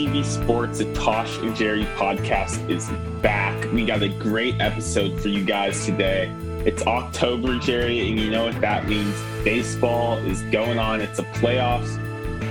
TV Sports, the Tosh and Jerry podcast is back. We got a great episode for you guys today. It's October, Jerry, and you know what that means. Baseball is going on. It's a playoffs.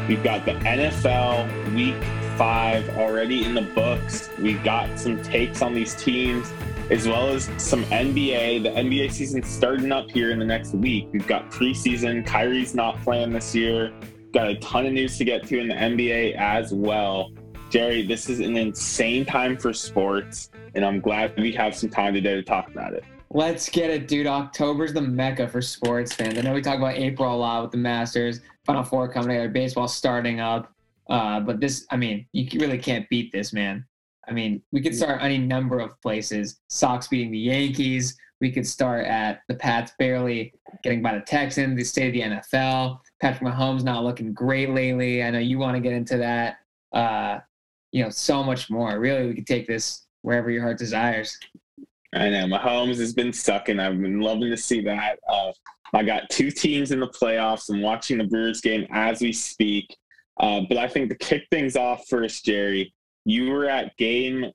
We've got the NFL week five already in the books. We've got some takes on these teams, as well as some NBA. The NBA season's starting up here in the next week. We've got preseason. Kyrie's not playing this year. Got a ton of news to get to in the NBA as well. Jerry, this is an insane time for sports, and I'm glad we have some time today to talk about it. Let's get it, dude. October's the mecca for sports fans. I know we talk about April a lot with the Masters, Final Four coming together, baseball starting up. Uh, but this, I mean, you really can't beat this, man. I mean, we could start any number of places. Sox beating the Yankees. We could start at the Pats barely getting by the Texans, the state of the NFL. Patrick Mahomes not looking great lately. I know you want to get into that. Uh, you know, so much more. Really, we could take this wherever your heart desires. I know Mahomes has been sucking. I've been loving to see that. Uh, I got two teams in the playoffs. I'm watching the Brewers game as we speak. Uh, but I think to kick things off first, Jerry, you were at game.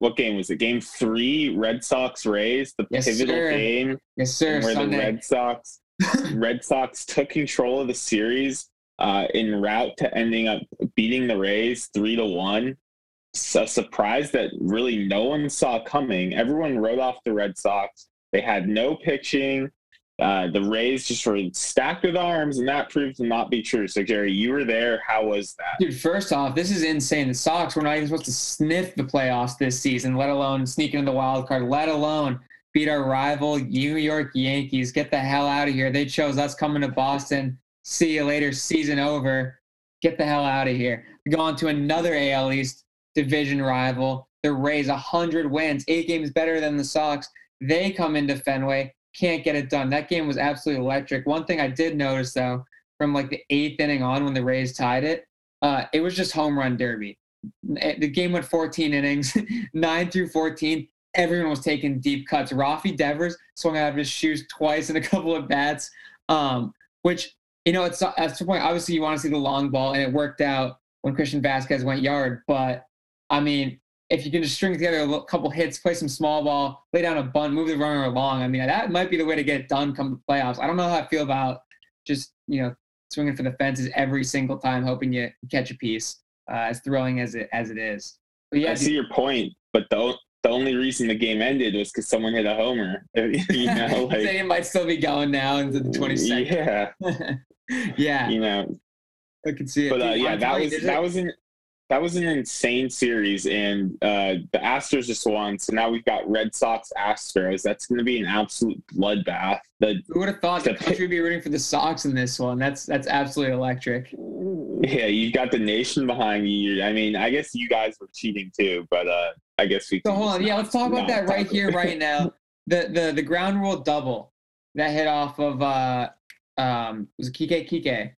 What game was it? Game three, Red Sox Rays, the Yes, pivotal sir. game Yes, sir. where Sunday. the Red Sox Red Sox took control of the series uh, route to ending up beating the Rays three to one. A surprise that really no one saw coming. Everyone wrote off the Red Sox. They had no pitching. Uh, the Rays just were stacked with arms, and that proved to not be true. So, Jerry, you were there. How was that? Dude, first off, this is insane. The Sox were not even supposed to sniff the playoffs this season, let alone sneak into the wild card, let alone beat our rival New York Yankees. Get the hell out of here. They chose us coming to Boston. See you later. Season over. Get the hell out of here. Go on to another AL East division rival. The Rays, 100 wins, eight games better than the Sox. They come into Fenway, can't get it done. That game was absolutely electric. One thing I did notice, though, from like the eighth inning on when the Rays tied it, uh, it was just home run derby. Eh, The game went 14 innings, nine through 14. Everyone was taking deep cuts. Rafi Devers swung out of his shoes twice in a couple of bats, um, which you know it's at some point. Obviously, you want to see the long ball, and it worked out when Christian Vazquez went yard. But I mean, if you can just string together a couple hits, play some small ball, lay down a bunt, move the runner along. I mean, that might be the way to get it done come the playoffs. I don't know how I feel about just you know swinging for the fences every single time, hoping you catch a piece. Uh, as thrilling as it as it is. But yeah, I see your point, but the, the only reason the game ended was because someone hit a homer. you know, like, it might still be going now into the 22nd. Yeah, Yeah, you know, I can see it. but uh, yeah, that was that was an that was an insane series, and uh, the Astros just won. So now we've got Red Sox Astros. That's going to be an absolute bloodbath. The Who would have thought the the- country would be rooting for the Sox in this one? That's that's absolutely electric. yeah, you've got the nation behind you. I mean, I guess you guys were cheating too, but uh, I guess we. So hold on, yeah, not- let's talk about that right here, right now. The the the ground rule double that hit off of uh um was it Kike Kike.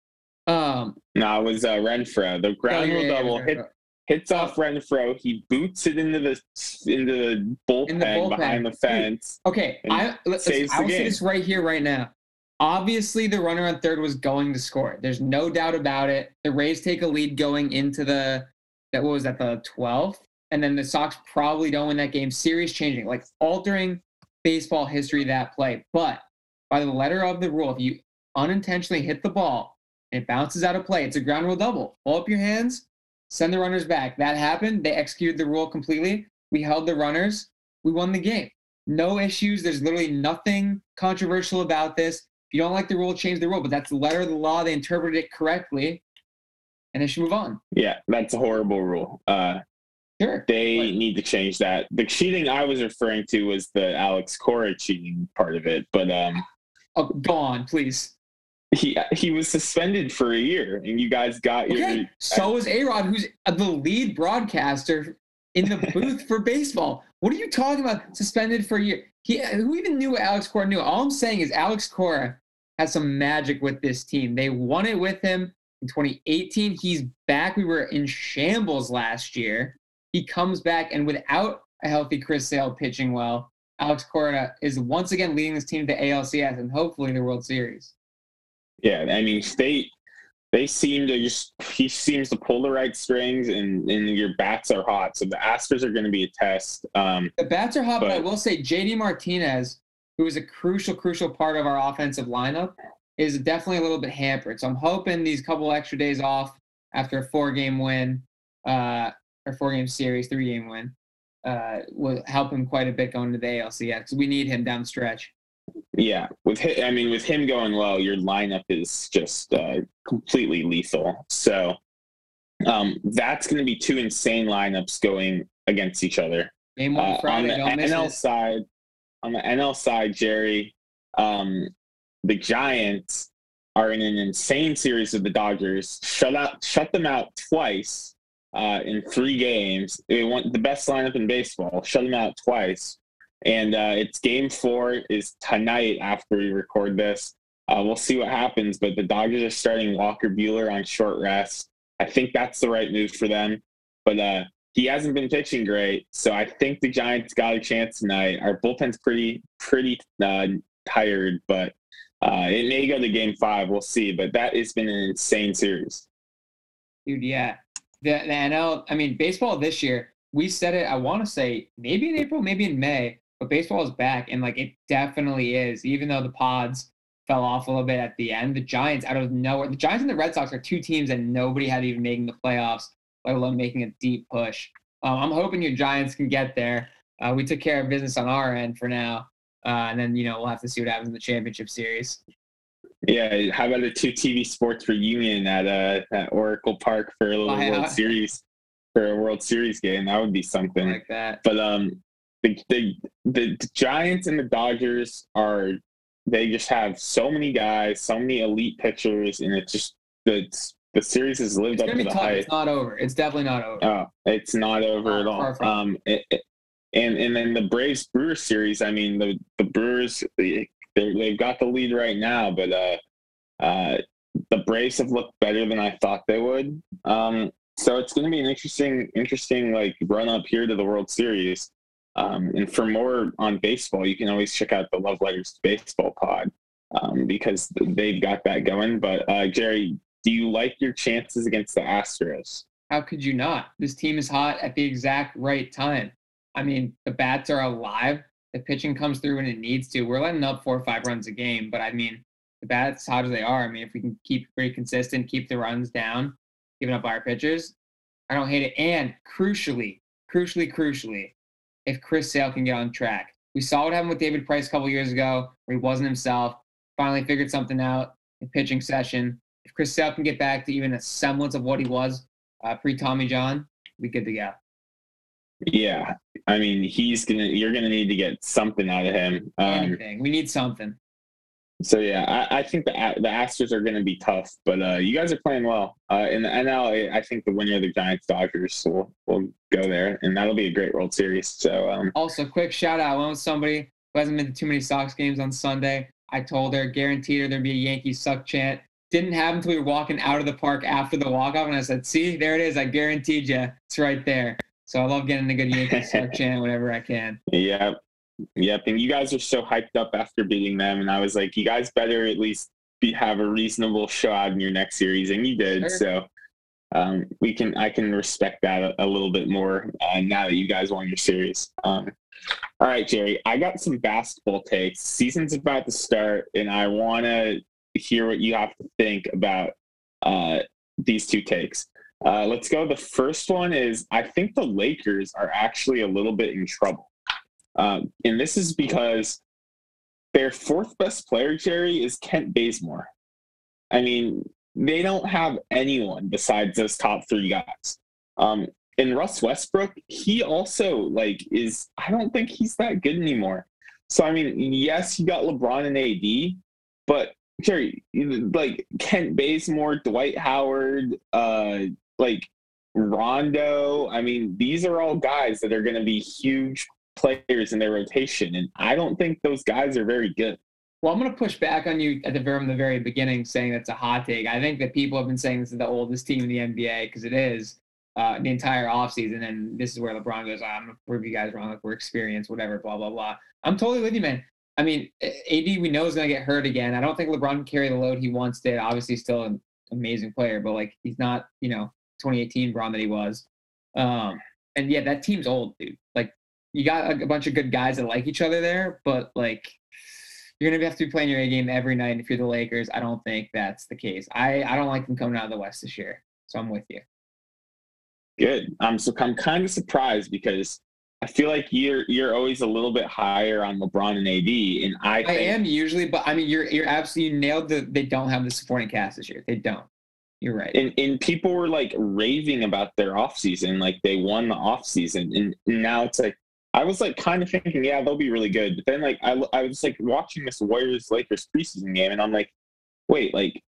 Um No, it was uh, Renfroe. The ground oh, rule yeah, yeah, double yeah, hit yeah. hits off Renfroe. He boots it into the into the bullpen, In the bullpen. behind the Dude, fence. Okay, I let's, saves I will say this right here, right now. Obviously, the runner on third was going to score. There's no doubt about it. The Rays take a lead going into the that what was that the 12th, and then the Sox probably don't win that game. Series changing, like altering baseball history that play. But by the letter of the rule, if you unintentionally hit the ball and it bounces out of play, it's a ground rule double. Pull up your hands, send the runners back. That happened. They executed the rule completely. We held the runners. We won the game no issues. There's literally nothing controversial about this. If you don't like the rule, change the rule. But that's the letter of the law. They interpreted it correctly, and they should move on. Yeah, that's a horrible rule. Uh, Sure. they need to change that. The cheating I was referring to was the Alex Cora cheating part of it, but um, Oh, go on, please. he he was suspended for a year, and you guys got your. Okay. So is A Rod, who's the lead broadcaster in the booth for baseball. What are you talking about? Suspended for a year. He, who even knew what Alex Cora knew? All I'm saying is Alex Cora has some magic with this team. They won it with him in 2018. He's back. We were in shambles last year. He comes back, and without a healthy Chris Sale pitching well, Alex Cora is once again leading this team to ALCS and hopefully the World Series. Yeah, I mean, State they seem to just he seems to pull the right strings and and your bats are hot. So the Astros are going to be a test. Um, the bats are hot, but, but I will say JD Martinez, who is a crucial crucial part of our offensive lineup, is definitely a little bit hampered. So I'm hoping these couple extra days off after a four game win, uh, or four game series, three game win, uh, will help him quite a bit going to the ALCS because we need him down the stretch. Yeah, with him, I mean, with him going low, your lineup is just uh, completely lethal. So um, that's going to be two insane lineups going against each other. Game one Uh, Friday. on the NL it. side, on the NL side, Jerry, um, the Giants are in an insane series with the Dodgers. Shut out, shut them out twice uh, in three games. They want the best lineup in baseball. Shut them out twice, and uh, it's Game Four is tonight after we record this. Uh, we'll see what happens, but the Dodgers are starting Walker Buehler on short rest. I think that's the right move for them, but uh, he hasn't been pitching great, so I think the Giants got a chance tonight. Our bullpen's pretty pretty uh, tired, but uh, it may go to Game Five. We'll see. But that has been an insane series. Dude, yeah. The, the NL, I mean, baseball this year, we said it, I want to say maybe in April, maybe in May, but baseball is back. And like it definitely is. Even though the pods fell off a little bit at the end, the Giants out of nowhere, the Giants and the Red Sox are two teams that nobody had even making the playoffs, let alone making a deep push. Um, I'm hoping your Giants can get there. Uh, we took care of business on our end for now. Uh, and then, you know, we'll have to see what happens in the championship series. Yeah, how about a two TV sports reunion at uh, at Oracle Park for a little. World Series for a World Series game? That would be something. Like that. But um, the, the the Giants and the Dodgers are they just have so many guys, so many elite pitchers, and it's just the the series has lived It's up to the tough. hype. It's not over. It's definitely not over. Oh, it's not over at all. from. Um, it, it- and and then the Braves Brewers series. I mean, the the Brewers they they've got the lead right now, but uh, uh, the Braves have looked better than I thought they would. Um, so it's going to be an interesting interesting like run up here to the World Series. Um, and for more on baseball, you can always check out the Love Letters to Baseball pod um, because they've got that going. But uh, Jerry, do you like your chances against the Astros? How could you not? This team is hot at the exact right time. I mean, the bats are alive. The pitching comes through when it needs to. We're letting up four or five runs a game, but I mean, the bats, hot as they are, I mean, if we can keep pretty consistent, keep the runs down, giving up our pitchers, I don't hate it. And crucially, crucially, crucially, if Chris Sale can get on track. We saw what happened with David Price a couple years ago, where he wasn't himself, finally figured something out in pitching session. If Chris Sale can get back to even a semblance of what he was uh, pre Tommy John, we good to go. Yeah, I mean, he's gonna. You're gonna need to get something out of him. Um, Anything. We need something. so yeah, I, I think the the Astros are gonna be tough, but uh, you guys are playing well. Uh, in the NL, I I think the winner of the Giants Dodgers will will go there, and that'll be a great World Series. So um, Also, quick shout out. I went with somebody who hasn't been to too many Sox games on Sunday. I told her, guaranteed her there'd be a Yankee suck chant. Didn't happen until we were walking out of the park after the walk off, and I said, "See, there it is. I guaranteed you, it's right there." So I love getting a good Yankee suck chant whenever I can. Yep. Yep. And you guys are so hyped up after beating them. And I was like, you guys better at least be, have a reasonable shot in your next series. And you did. Sure. So um, we can, I can respect that a, a little bit more uh, now that you guys won your series. Um, all right, Jerry, I got some basketball takes. Season's about to start, and I want to hear what you have to think about uh, these two takes. Uh, let's go. The first one is I think the Lakers are actually a little bit in trouble. Um, and this is because their fourth best player, Jerry, is Kent Bazemore. I mean, they don't have anyone besides those top three guys. Um, and Russ Westbrook, he also like is I don't think he's that good anymore. So I mean, yes, you got LeBron and AD, but Jerry, like Kent Bazemore, Dwight Howard, uh, like Rondo. I mean, these are all guys that are going to be huge players in their rotation, and I don't think those guys are very good. Well, I'm going to push back on you at the very, the very beginning, saying that's a hot take. I think that people have been saying this is the oldest team in the NBA because it is uh, the entire offseason. And this is where LeBron goes, I'm going to prove you guys wrong. Like, we're experienced, whatever, blah, blah, blah. I'm totally with you, man. I mean, AD, we know is going to get hurt again. I don't think LeBron can carry the load he once did. Obviously, still an amazing player, but like he's not, you know, 2018 Bron that he was. Um, and yeah, that team's old, dude. Like you got a, a bunch of good guys that like each other there, but like you're gonna have to be playing your A game every night. And If you're the Lakers, I don't think that's the case. I I don't like them coming out of the West this year, so I'm with you. Good. I'm so I'm kind of surprised because I feel like you're you're always a little bit higher on LeBron and AD, and I I am usually, but I mean you're you're absolutely nailed. The they don't have the supporting cast this year. They don't. You're right. And, and people were like raving about their offseason, like they won the offseason. And now it's like, I was like kind of thinking, yeah, they'll be really good. But then like I, I was like watching this Warriors Lakers preseason game, and I'm like, wait, like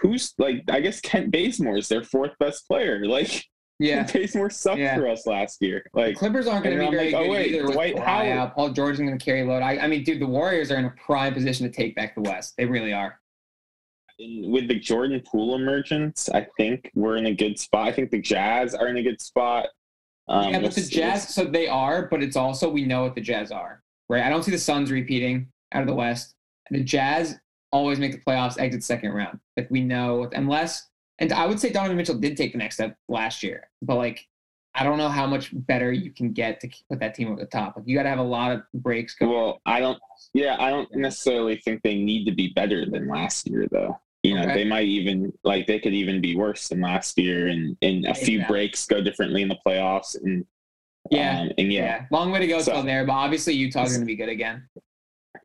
who's like I guess Kent Bazemore is their fourth best player. Like yeah, Bazemore sucked yeah. for us last year. Like the Clippers aren't going to be very like, oh, good oh, wait, either. Dwight with. Paul George is going to carry load. I, I mean, dude, the Warriors are in a prime position to take back the West. They really are with the Jordan Poole emergence, I think we're in a good spot. I think the Jazz are in a good spot. Um, yeah, but the Jazz, so they are, but it's also we know what the Jazz are, right? I don't see the Suns repeating out of the West. The Jazz always make the playoffs, exit second round. Like we know, unless, and I would say Donovan Mitchell did take the next step last year, but like I don't know how much better you can get to put that team at the top. Like you got to have a lot of breaks. Going. Well, I don't. Yeah, I don't necessarily think they need to be better than last year, though. You know, okay. they might even like they could even be worse than last year, and and a few breaks go differently in the playoffs, and yeah, um, and yeah. yeah. long way to go so, till there, but obviously Utah's going to be good again.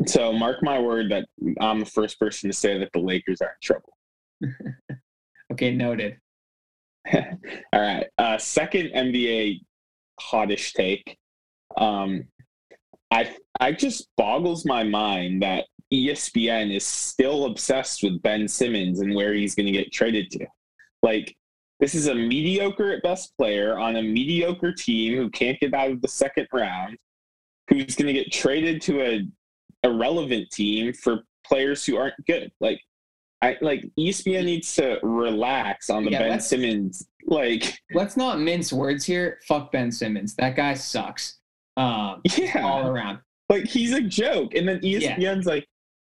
So mark my word that I'm the first person to say that the Lakers are in trouble. okay, noted. All right, uh, second NBA hottish take. Um, I I just boggles my mind that ESPN is still obsessed with Ben Simmons and where he's going to get traded to. Like, this is a mediocre at best player on a mediocre team who can't get out of the second round, who's going to get traded to a irrelevant team for players who aren't good. Like, I like ESPN needs to relax on the yeah, Ben Simmons. Like, let's not mince words here. Fuck Ben Simmons. That guy sucks. Um, yeah, all around. Like he's a joke, and then ESPN's yeah. like,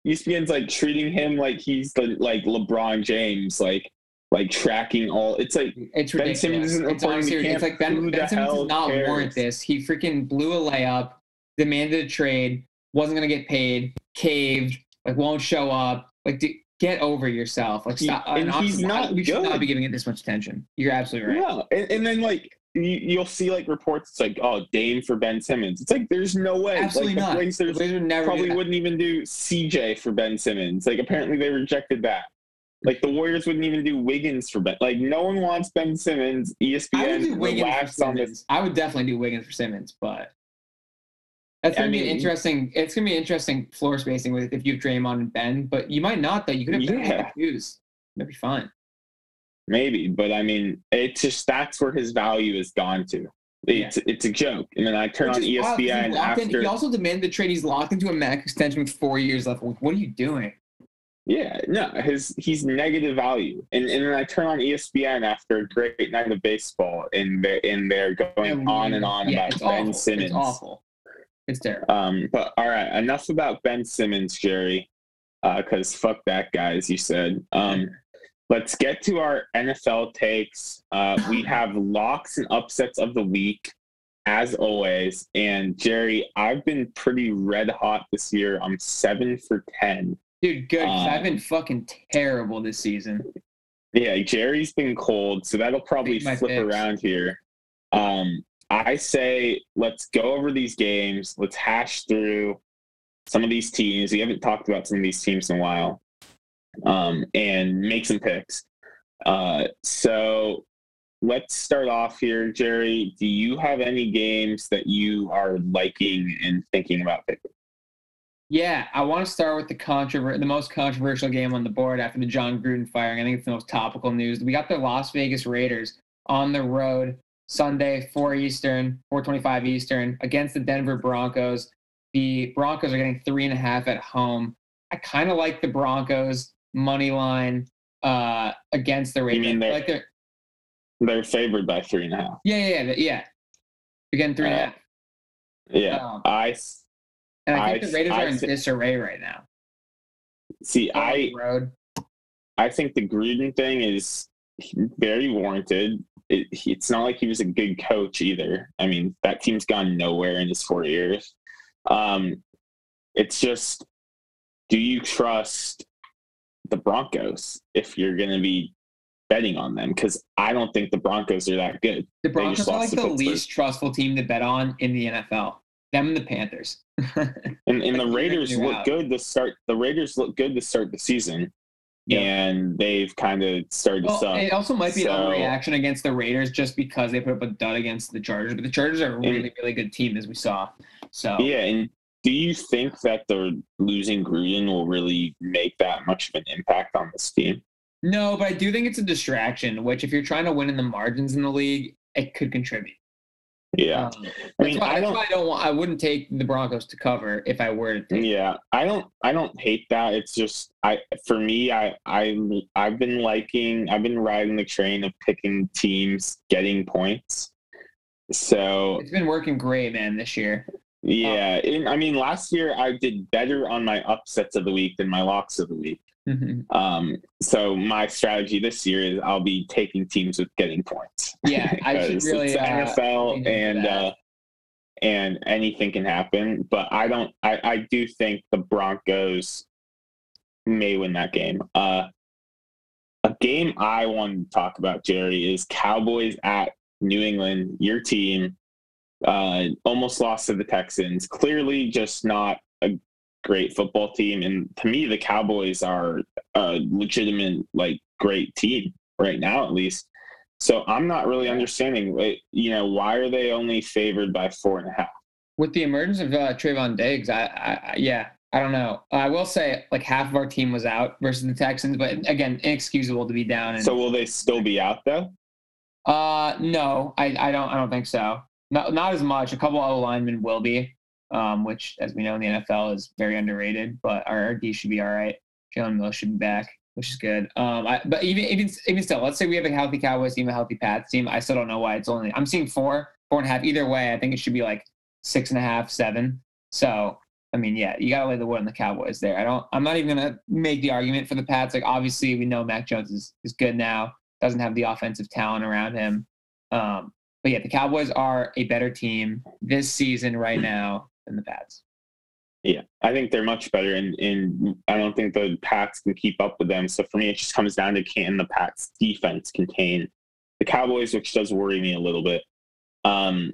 ESPN's like treating him like he's the like LeBron James, like like tracking all. It's like it's ridiculous. Ben Simmons isn't it's, honestly, it's like Ben, ben Simmons does not cares? warrant this. He freaking blew a layup, demanded a trade, wasn't gonna get paid, caved, like won't show up. Like get over yourself. Like stop. He, and he's not. We should not be giving it this much attention. You're absolutely right. Yeah, and, and then like you, will see like reports. It's like, oh, Dame for Ben Simmons. It's like there's no way. Absolutely like, not. The Blazers, never probably wouldn't even do CJ for Ben Simmons. Like apparently they rejected that. Like the Warriors wouldn't even do Wiggins for Ben. Like no one wants Ben Simmons. ESPN relax on this. I would definitely do Wiggins for Simmons, but that's gonna I mean, be interesting. It's gonna be interesting floor spacing with if you have Draymond and Ben, but you might not though. You could have yeah. Hughes. That'd be fine. Maybe, but I mean, it's just that's where his value has gone to. It's yeah. it's a joke. And then I turn on ESPN after. In, he also demanded the trade. He's locked into a max extension with four years left. What are you doing? Yeah, no, his he's negative value. And and then I turn on ESPN after a great night of baseball, and they're and they're going on and on yeah, about Ben awful. Simmons. It's awful. It's terrible. Um, but all right, enough about Ben Simmons, Jerry. Because uh, fuck that guy, as you said. Um, Let's get to our NFL takes. Uh, we have locks and upsets of the week, as always. And Jerry, I've been pretty red hot this year. I'm seven for 10. Dude, good. Um, I've been fucking terrible this season. Yeah, Jerry's been cold, so that'll probably flip picks. around here. Um, I say let's go over these games. Let's hash through some of these teams. We haven't talked about some of these teams in a while um, and make some picks. Uh, so let's start off here, Jerry. Do you have any games that you are liking and thinking about picking? Yeah, I want to start with the controver- the most controversial game on the board after the Jon Gruden firing. I think it's the most topical news. We got the Las Vegas Raiders on the road Sunday, 4 Eastern, 425 Eastern, against the Denver Broncos. The Broncos are getting three and a half at home. I kind of like the Broncos money line uh, against the Raiders. You mean they're, like they're, they're favored by three and a half? Yeah, yeah, yeah. yeah. Again, three uh, and a uh, half. Yeah, um, I. And I think I, the Raiders I, are in disarray right now. See, I road. I think the Gruden thing is very warranted. It, it's not like he was a good coach either. I mean, that team's gone nowhere in his four years. Um, it's just, do you trust the Broncos if you're going to be betting on them? Because I don't think the Broncos are that good. The Broncos are like the least trustful team to bet on in the NFL. Them and the Panthers. and, and the Raiders look good to start. The Raiders look good to start the season. Yep. and they've kind of started well, to suck. It also might be so, an overreaction against the Raiders just because they put up a dud against the Chargers, but the Chargers are a really, and, really good team as we saw. So yeah, and do you think that the losing Gruden will really make that much of an impact on this team? No, but I do think it's a distraction. Which, if you're trying to win in the margins in the league, it could contribute. Yeah, um, I mean, why, I don't. I don't want. I wouldn't take the Broncos to cover if I were to. Take yeah, I don't. I don't hate that. It's just I. For me, I. I. I've been liking. I've been riding the train of picking teams getting points. So it's been working great, man, this year. Yeah, um, I mean, last year I did better on my upsets of the week than my locks of the week. Mm-hmm. Um, so my strategy this year is I'll be taking teams with getting points. Yeah, I should really it's uh, NFL and uh, and anything can happen. But I don't. I I do think the Broncos may win that game. Uh, a game I want to talk about, Jerry, is Cowboys at New England. Your team uh, almost lost to the Texans. Clearly, just not a great football team. And to me, the Cowboys are a legitimate, like, great team right now, at least. So I'm not really understanding, you know, why are they only favored by four and a half? With the emergence of uh, Trevon Diggs, I, I, yeah, I don't know. I will say, like half of our team was out versus the Texans, but again, inexcusable to be down. And, so will they still be out though? Uh, no, I, I don't, I don't think so. Not, not as much. A couple of linemen will be, um, which, as we know in the NFL, is very underrated. But our, our D should be all right. Jalen Mills should be back, which is good. Um, I, but even even even still, let's say we have a healthy Cowboys team, a healthy Pats team. I still don't know why it's only. I'm seeing four, four and a half. Either way, I think it should be like six and a half, seven. So I mean, yeah, you got to lay the wood on the Cowboys there. I don't. I'm not even gonna make the argument for the Pats. Like, obviously, we know Mac Jones is is good now. Doesn't have the offensive talent around him. Um, but yeah, the Cowboys are a better team this season right now than the Pats. Yeah, I think they're much better, and, and I don't think the Pats can keep up with them. So for me, it just comes down to can the Pats defense contain the Cowboys, which does worry me a little bit. Um,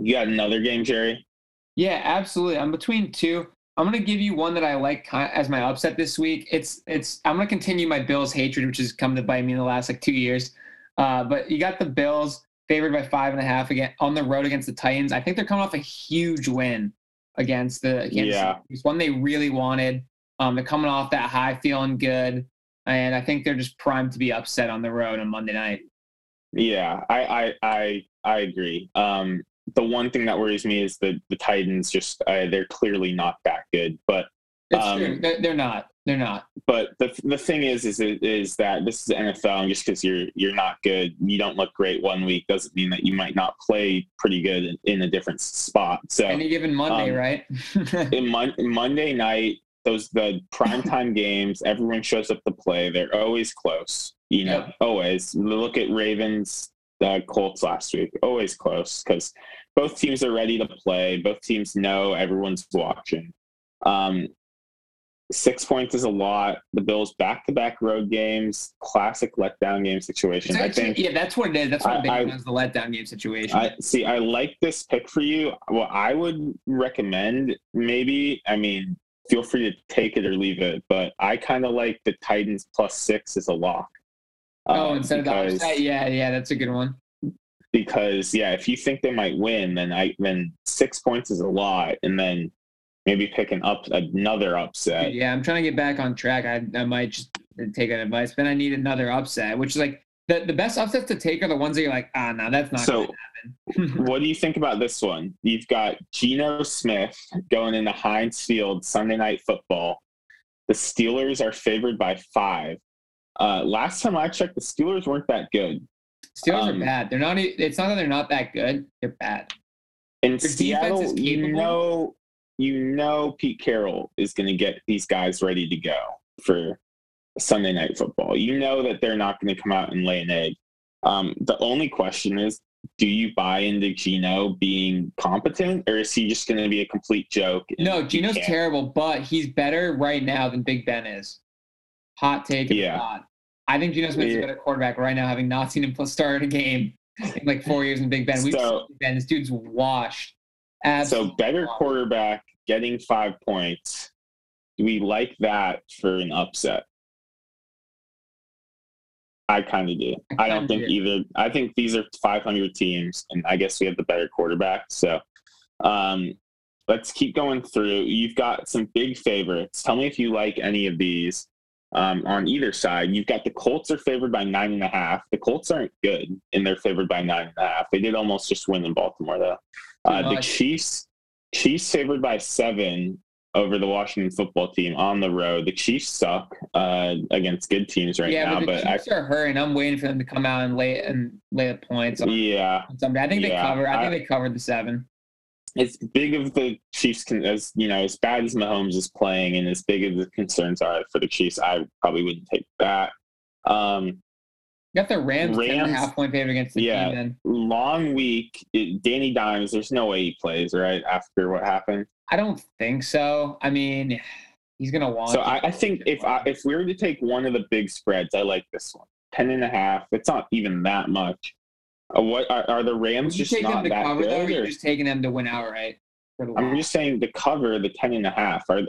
you got another game, Jerry? Yeah, absolutely. I'm between two. I'm gonna give you one that I like as my upset this week. It's it's. I'm gonna continue my Bills hatred, which has come to bite me in the last like two years. Uh, but you got the Bills favored by five and a half again on the road against the Titans. I think they're coming off a huge win against the against yeah. It's one they really wanted. Um, they're coming off that high, feeling good, and I think they're just primed to be upset on the road on Monday night. Yeah, I I I, I agree. Um, the one thing that worries me is that the Titans just uh, they're clearly not that good, but it's um, true. They're not. They're not. But the the thing is, is is that this is NFL, and just because you're you're not good, you don't look great one week doesn't mean that you might not play pretty good in, in a different spot. So any given Monday, um, right? in mon- Monday night, those the primetime games, everyone shows up to play. They're always close. You know, yep. always. Look at Ravens, uh, Colts last week. Always close because both teams are ready to play. Both teams know everyone's watching. Um, Six points is a lot. The Bills back to back road games, classic letdown game situation. Actually, I think yeah, that's what it is. That's what I, it is, the letdown game situation. I see I like this pick for you. What I would recommend maybe, I mean, feel free to take it or leave it, but I kind of like the Titans plus six as a lock. Oh, um, instead because, of the upset, yeah, yeah, that's a good one. Because yeah, if you think they might win, then I then six points is a lot, and then maybe pick an up another upset. Yeah, I'm trying to get back on track. I, I might just take an advice, but I need another upset, which is like the, the best upsets to take are the ones that you're like, ah, no, that's not so, what do you think about this one? You've got Geno Smith going into Heinz Field Sunday night football. The Steelers are favored by five. Uh, last time I checked, the Steelers weren't that good. Steelers um, are bad. They're not. It's not that they're not that good. They're bad. In Their Seattle, you know, you know Pete Carroll is going to get these guys ready to go for Sunday night football. You know that they're not going to come out and lay an egg. Um, the only question is, do you buy into Geno being competent, or is he just going to be a complete joke? No, Geno's terrible, but he's better right now than Big Ben is. Hot take. Yeah. I think Geno Smith's yeah. a better quarterback right now, having not seen him start a game in like four years in Big Ben. We've so, seen Ben. This dude's washed. Absolutely so better quarterback getting five points. Do we like that for an upset? I kind of do. I, I don't think do. either. I think these are 500 teams, and I guess we have the better quarterback. So um, let's keep going through. You've got some big favorites. Tell me if you like any of these um, on either side. You've got the Colts are favored by nine and a half. The Colts aren't good, and they're favored by nine and a half. They did almost just win in Baltimore, though. Uh, the Chiefs, Chiefs favored by seven, over the Washington football team on the road. The Chiefs suck uh, against good teams right yeah, now, but, the Chiefs I, are hurting. I'm waiting for them to come out and lay and lay the points. On, yeah, on I think yeah, they cover. I think I, they covered the seven. As big of the Chiefs as you know, as bad as Mahomes is playing, and as big as the concerns are for the Chiefs, I probably wouldn't take that. Um, got the Rams, Rams 10 and a half point favorite against the yeah, team. Long week. It, Danny Dimes, there's no way he plays, right? After what happened. I don't think so. I mean, he's gonna want. So I, I, think if I, if we were to take one of the big spreads, I like this one. Ten and a half. It's not even that much. Uh, what are, are, the Rams just not that cover, good? Though, or you're just taking them to win outright? I'm just saying the cover the ten and a half are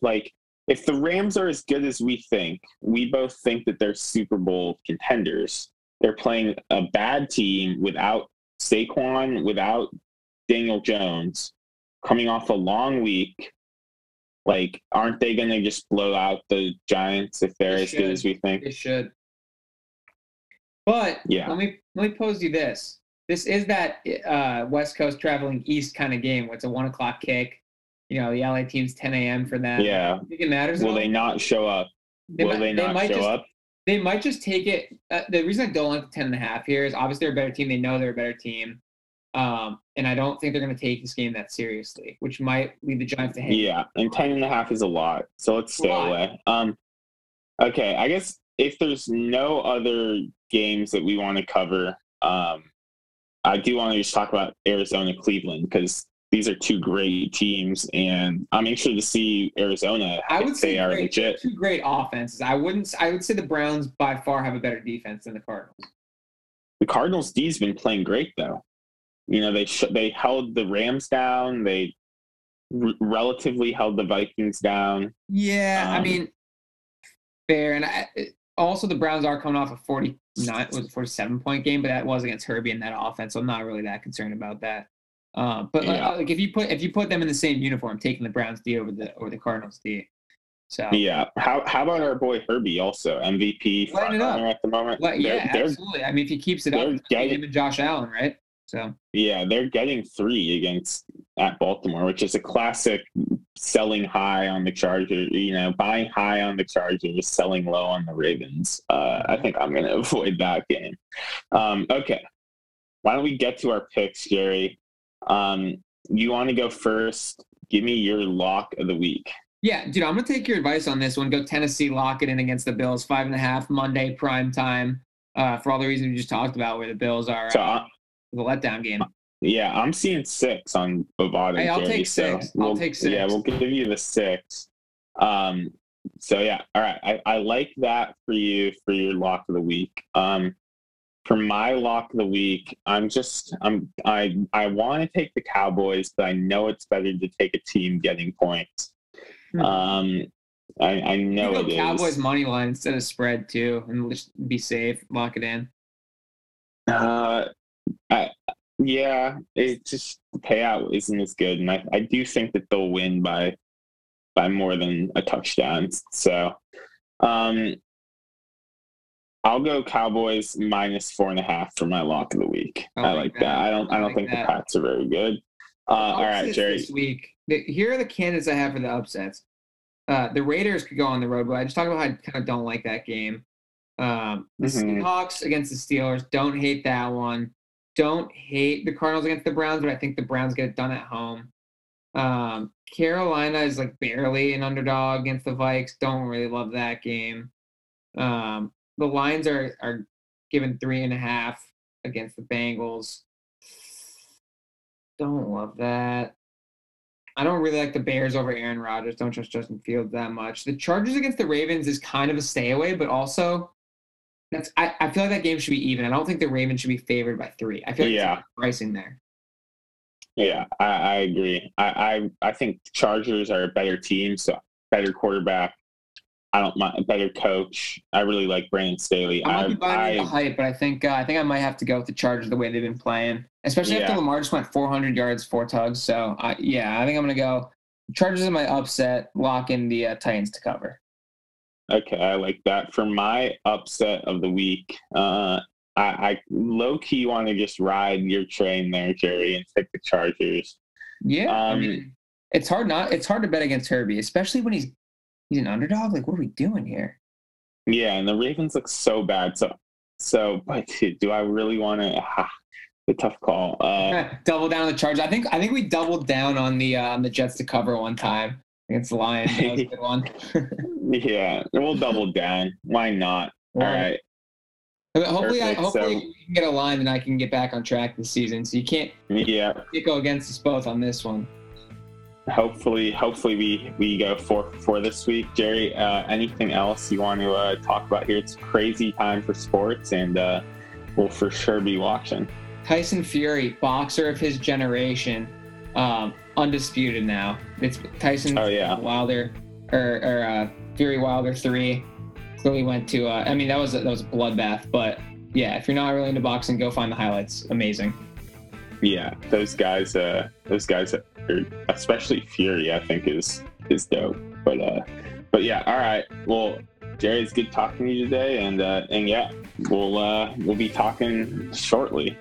like if the Rams are as good as we think, we both think that they're Super Bowl contenders. They're playing a bad team without Saquon, without Daniel Jones coming off a long week, like, aren't they going to just blow out the Giants if they're they as should. good as we think? They should. But yeah, let me let me pose you this: This is that uh, West Coast traveling east kind of game. What's a one o'clock kick? You know, the LA team's 10 a.m. for them. Yeah. it matters? Will they not show up? They Will might, they not they show just, up? They might just take it. Uh, the reason I don't like the 10 and a half here is obviously they're a better team. They know they're a better team. Um, and I don't think they're going to take this game that seriously, which might lead the Giants to hang. Yeah, and 10 and a half is a lot. So let's stay away. Um, okay, I guess if there's no other games that we want to cover, um, I do want to just talk about Arizona Cleveland because these are two great teams, and I'm interested to see Arizona. I would say they are great, legit. Two great offenses. I wouldn't. I would say the Browns by far have a better defense than the Cardinals. The Cardinals D's been playing great though. You know, they sh- they held the Rams down. They r- relatively held the Vikings down. Yeah, um, I mean, fair. And I, also, the Browns are coming off a 49 was a 47 point game, but that was against Herbie and that offense. So I'm not really that concerned about that. Uh, but yeah. like if you put if you put them in the same uniform, taking the Browns D over the over the Cardinals D. So yeah, how how about our boy Herbie also MVP front runner at the moment? Well, yeah, they're, absolutely. I mean, if he keeps it up, getting, him and Josh Allen, right? So yeah, they're getting three against at Baltimore, which is a classic selling high on the Chargers. You know, buying high on the Chargers, selling low on the Ravens. Uh, I think I'm going to avoid that game. Um, okay, why don't we get to our picks, Jerry? Um, you want to go first? Give me your lock of the week. Yeah, dude, I'm gonna take your advice on this one. Go Tennessee, lock it in against the Bills, five and a half Monday prime time. Uh, for all the reasons we just talked about, where the Bills are. So, uh, the letdown game. Yeah, I'm seeing six on Bovada. Hey, I'll Jerry, take six. So we'll, I'll take six. Yeah, we'll give you the six. Um, so yeah, all right. I, I like that for you for your lock of the week. Um, for my lock of the week, I'm just I'm I I want to take the Cowboys, but I know it's better to take a team getting points. Hmm. Um, I, I know you go it Cowboys is. money line instead of spread too, and just be safe, lock it in. Uh, I, yeah, it just the payout isn't as good, and I, I do think that they'll win by by more than a touchdown. So, um, I'll go Cowboys minus four and a half for my lock of the week. I, I like, that. that. I don't. I, I don't like think that. the Pats are very good. Uh, all right, Jerry. This week, here are the candidates I have for the upsets. Uh, the Raiders could go on the road, but I just talked about how I kind of don't like that game. Um, the mm-hmm. Seahawks against the Steelers, don't hate that one don't hate the Cardinals against the Browns, but I think the Browns get it done at home. Um, Carolina is like barely an underdog against the Vikes. Don't really love that game. Um, the Lions are are given three and a half against the Bengals. Don't love that. I don't really like the Bears over Aaron Rodgers. Don't trust Justin Fields that much. The Chargers against the Ravens is kind of a stay away, but also that's I, I feel like that game should be even. I don't think the Ravens should be favored by three. I feel like Yeah. pricing there. Yeah, I, I agree. I, I I think Chargers are a better team, so better quarterback. I don't mind a better coach. I really like Brandon Staley. I might be buying I, the hype, but I think uh, I think I might have to go with the Chargers the way they've been playing, especially after Yeah. Lamar just went 400 yards, four tugs. So I, yeah, I think I'm gonna go Chargers in my upset, lock in the uh, Titans to cover. Okay, I like that. For my upset of the week, uh, I, I low key want to just ride your train there, Jerry, and take the Chargers. Yeah, I Um, mean, it's hard not it's hard to bet against Herbie, especially when he's he's an underdog. Like, what are we doing here? Yeah, and the Ravens look so bad. So, so, but do I really want to? Ah, the tough call. Uh, Double down on the Chargers. I think I think we doubled down on the uh, on the Jets to cover one time against the Lions. That was a good one. yeah, we'll double down. Why not? All right. Hopefully, I, hopefully so- we can get a line and I can get back on track this season. So you can't, Yeah. can't go against us both on this one. Hopefully, hopefully we we go four for four this week, Jerry. Uh, anything else you want to uh, talk about here? It's a crazy time for sports, and uh, we'll for sure be watching. Tyson Fury, boxer of his generation, um, undisputed now. It's Tyson Oh, yeah. Wilder or, or uh, Fury Wilder three. Clearly went to. Uh, I mean, that was that was a bloodbath. But yeah, if you're not really into boxing, go find the highlights. Amazing. Yeah, those guys, uh, those guys, are, especially Fury, I think is is dope. But uh, but yeah, all right. Well, Jerry, it's good talking to you today, and uh, and yeah, we'll uh, we'll be talking shortly.